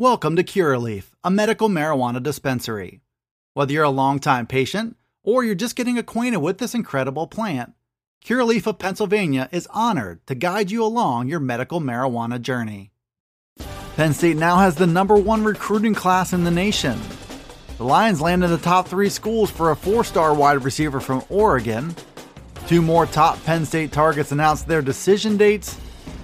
Welcome to Curaleaf, a medical marijuana dispensary. Whether you're a longtime patient or you're just getting acquainted with this incredible plant, Curaleaf of Pennsylvania is honored to guide you along your medical marijuana journey. Penn State now has the number one recruiting class in the nation. The Lions landed the top three schools for a four star wide receiver from Oregon. Two more top Penn State targets announced their decision dates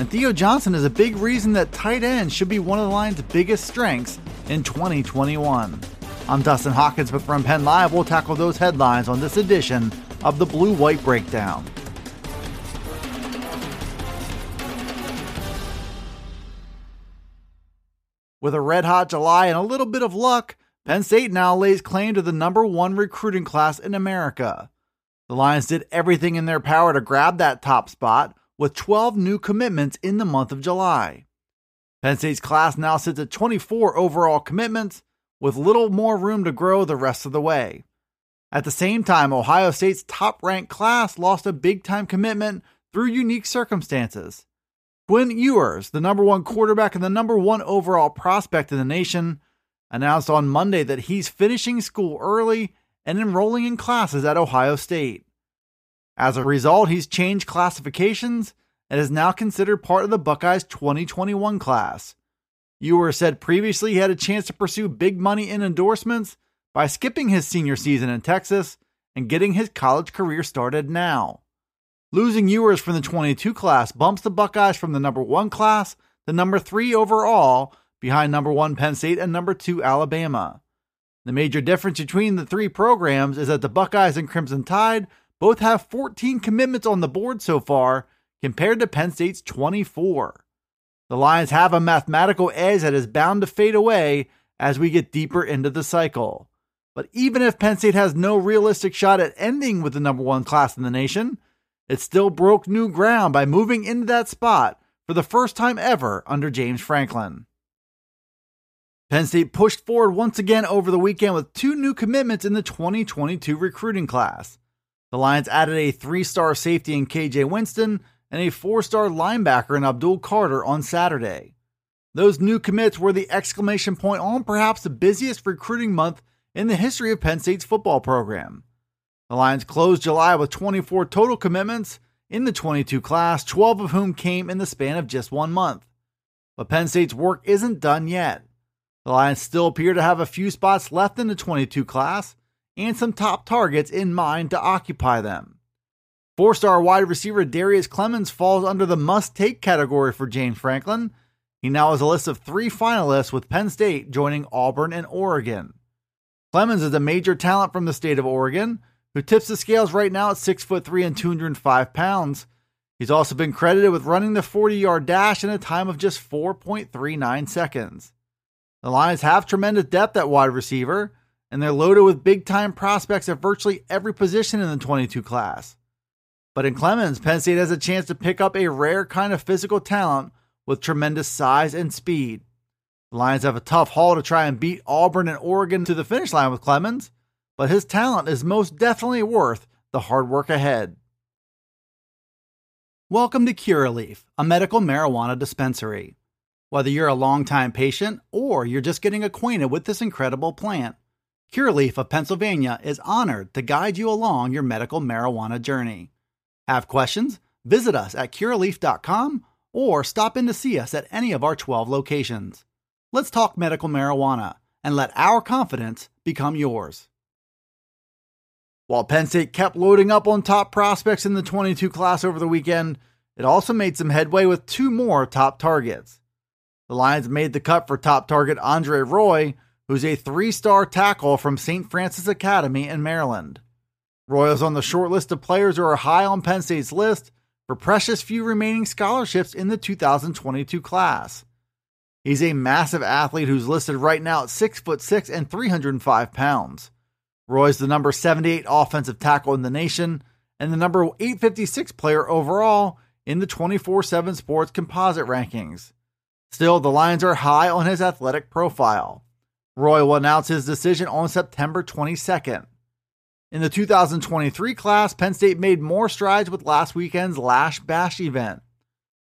and Theo Johnson is a big reason that tight end should be one of the line's biggest strengths in 2021. I'm Dustin Hockensmith From Penn Live. We'll tackle those headlines on this edition of the Blue White Breakdown. With a red hot July and a little bit of luck, Penn State now lays claim to the number one recruiting class in America. The Lions did everything in their power to grab that top spot, with 12 new commitments in the month of July. Penn State's class now sits at 24 overall commitments, with little more room to grow the rest of the way. At the same time, Ohio State's top ranked class lost a big time commitment through unique circumstances. Quinn Ewers, the number one quarterback and the number one overall prospect in the nation, announced on Monday that he's finishing school early and enrolling in classes at Ohio State. As a result, he's changed classifications and is now considered part of the Buckeyes 2021 class. Ewer said previously he had a chance to pursue big money in endorsements by skipping his senior season in Texas and getting his college career started now. Losing Ewers from the 22 class bumps the Buckeyes from the number 1 class to number 3 overall, behind number 1 Penn State and number 2 Alabama. The major difference between the three programs is that the Buckeyes and Crimson Tide both have 14 commitments on the board so far, compared to Penn State's 24. The Lions have a mathematical edge that is bound to fade away as we get deeper into the cycle. But even if Penn State has no realistic shot at ending with the number one class in the nation, it still broke new ground by moving into that spot for the first time ever under James Franklin. Penn State pushed forward once again over the weekend with two new commitments in the 2022 recruiting class. The Lions added a three star safety in KJ Winston and a four star linebacker in Abdul Carter on Saturday. Those new commits were the exclamation point on perhaps the busiest recruiting month in the history of Penn State's football program. The Lions closed July with 24 total commitments in the 22 class, 12 of whom came in the span of just one month. But Penn State's work isn't done yet. The Lions still appear to have a few spots left in the 22 class, and some top targets in mind to occupy them. Four star wide receiver Darius Clemons falls under the must take category for James Franklin. He now has a list of three finalists, with Penn State joining Auburn and Oregon. Clemons is a major talent from the state of Oregon, who tips the scales right now at 6'3 and 205 pounds. He's also been credited with running the 40 yard dash in a time of just 4.39 seconds. The Lions have tremendous depth at wide receiver, and they're loaded with big time prospects at virtually every position in the 22 class. But in Clemons, Penn State has a chance to pick up a rare kind of physical talent with tremendous size and speed. The Lions have a tough haul to try and beat Auburn and Oregon to the finish line with Clemons, but his talent is most definitely worth the hard work ahead. Welcome to Curaleaf, a medical marijuana dispensary. Whether you're a longtime patient or you're just getting acquainted with this incredible plant, Curaleaf of Pennsylvania is honored to guide you along your medical marijuana journey. Have questions? Visit us at curaleaf.com or stop in to see us at any of our 12 locations. Let's talk medical marijuana and let our confidence become yours. While Penn State kept loading up on top prospects in the 22 class over the weekend, it also made some headway with two more top targets. The Lions made the cut for top target Andre Roy, who's a three star tackle from St. Frances Academy in Maryland. Royals on the short list of players who are high on Penn State's list for precious few remaining scholarships in the 2022 class. He's a massive athlete who's listed right now at 6 foot 6 and 305 pounds. Roy's the number 78 offensive tackle in the nation and the number 856 player overall in the 24 7 sports composite rankings. Still, the Lions are high on his athletic profile. Roy will announce his decision on September 22nd. In the 2023 class, Penn State made more strides with last weekend's Lasch Bash event.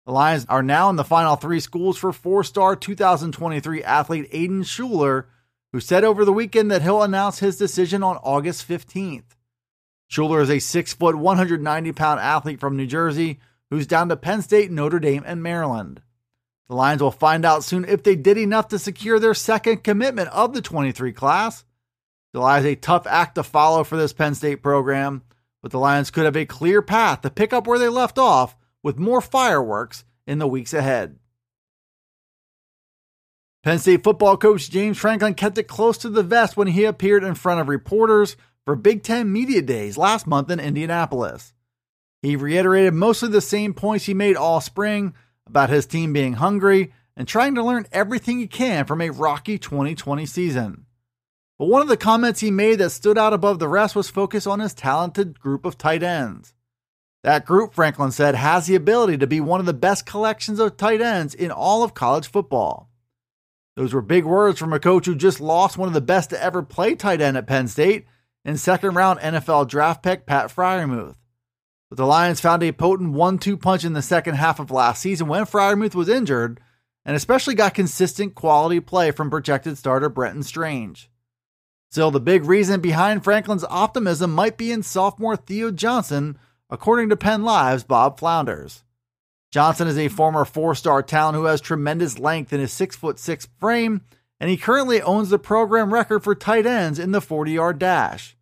The Lions are now in the final three schools for four star 2023 athlete Aiden Schuler, who said over the weekend that he'll announce his decision on August 15th. Schuler is a 6 foot, 190 pound athlete from New Jersey who's down to Penn State, Notre Dame, and Maryland. The Lions will find out soon if they did enough to secure their second commitment of the 23 class. July is a tough act to follow for this Penn State program, but the Lions could have a clear path to pick up where they left off with more fireworks in the weeks ahead. Penn State football coach James Franklin kept it close to the vest when he appeared in front of reporters for Big Ten Media Days last month in Indianapolis. He reiterated mostly the same points he made all spring about his team being hungry and trying to learn everything he can from a rocky 2020 season. But one of the comments he made that stood out above the rest was focused on his talented group of tight ends. That group, Franklin said, has the ability to be one of the best collections of tight ends in all of college football. Those were big words from a coach who just lost one of the best to ever play tight end at Penn State in second round NFL draft pick Pat Freiermuth. The Lions found a potent one two punch in the second half of last season when Freiermuth was injured, and especially got consistent quality play from projected starter Brenton Strange. Still, the big reason behind Franklin's optimism might be in sophomore Theo Johnson, according to Penn Live's Bob Flounders. Johnson is a former four star talent who has tremendous length in his 6'6 frame, and he currently owns the program record for tight ends in the 40 yard dash.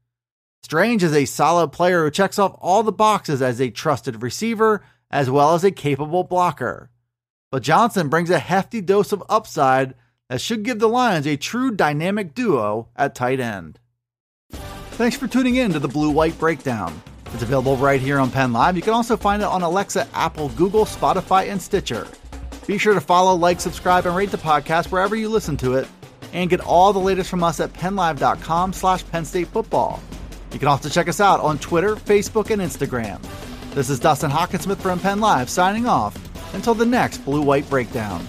Strange is a solid player who checks off all the boxes as a trusted receiver as well as a capable blocker. But Johnson brings a hefty dose of upside that should give the Lions a true dynamic duo at tight end. Thanks for tuning in to the Blue White Breakdown. It's available right here on Penn Live. You can also find it on Alexa, Apple, Google, Spotify, and Stitcher. Be sure to follow, like, subscribe, and rate the podcast wherever you listen to it, and get all the latest from us at PennLive.com slash Penn State Football. You can also check us out on Twitter, Facebook, and Instagram. This is Dustin Hockensmith from Penn Live signing off until the next Blue White Breakdown.